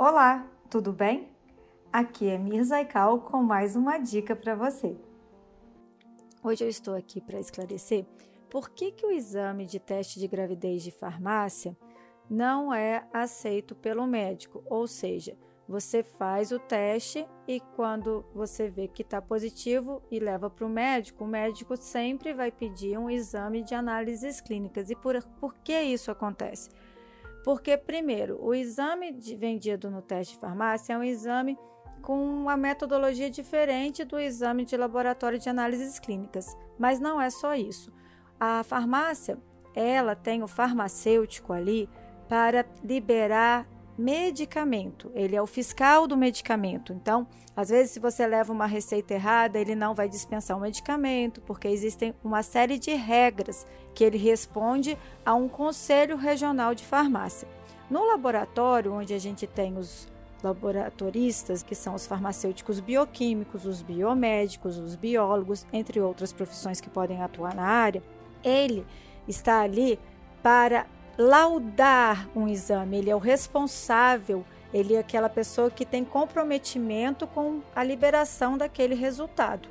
Olá, tudo bem? Aqui é Mirza Ikal com mais uma dica para você. Hoje eu estou aqui para esclarecer por que, que o exame de teste de gravidez de farmácia não é aceito pelo médico, ou seja, você faz o teste e quando você vê que está positivo e leva para o médico, o médico sempre vai pedir um exame de análises clínicas. E por, por que isso acontece? Porque, primeiro, o exame vendido no teste de farmácia é um exame com uma metodologia diferente do exame de laboratório de análises clínicas. Mas não é só isso. A farmácia, ela tem o farmacêutico ali para liberar medicamento. Ele é o fiscal do medicamento. Então, às vezes, se você leva uma receita errada, ele não vai dispensar o medicamento, porque existem uma série de regras que ele responde a um conselho regional de farmácia. No laboratório, onde a gente tem os laboratoristas, que são os farmacêuticos bioquímicos, os biomédicos, os biólogos, entre outras profissões que podem atuar na área, ele está ali para laudar um exame, ele é o responsável, ele é aquela pessoa que tem comprometimento com a liberação daquele resultado.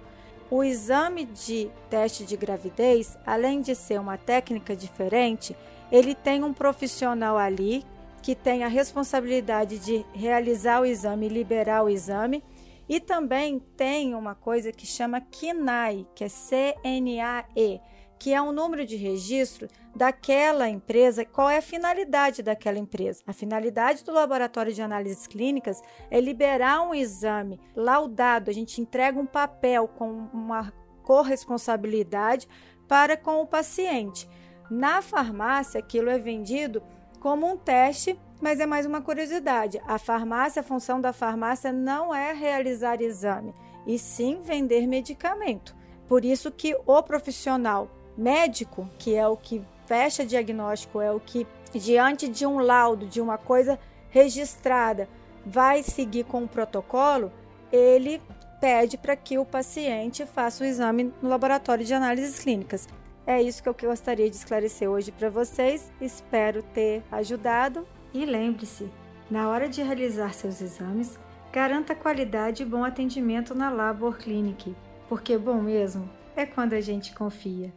O exame de teste de gravidez, além de ser uma técnica diferente, ele tem um profissional ali que tem a responsabilidade de realizar o exame liberar o exame. E também tem uma coisa que chama CNAE, que é C-N-A-E, que é um número de registro daquela empresa, qual é a finalidade daquela empresa. A finalidade do laboratório de análises clínicas é liberar um exame laudado, a gente entrega um papel com uma corresponsabilidade para com o paciente. Na farmácia, aquilo é vendido como um teste, mas é mais uma curiosidade. A farmácia, a função da farmácia não é realizar exame, e sim vender medicamento. Por isso que o profissional médico, que é o que fecha diagnóstico, é o que, diante de um laudo, de uma coisa registrada, vai seguir com o protocolo, ele pede para que o paciente faça o exame no laboratório de análises clínicas. É isso que eu gostaria de esclarecer hoje para vocês. Espero ter ajudado. E lembre-se, na hora de realizar seus exames, garanta qualidade e bom atendimento na Labor Clinic, porque bom mesmo é quando a gente confia.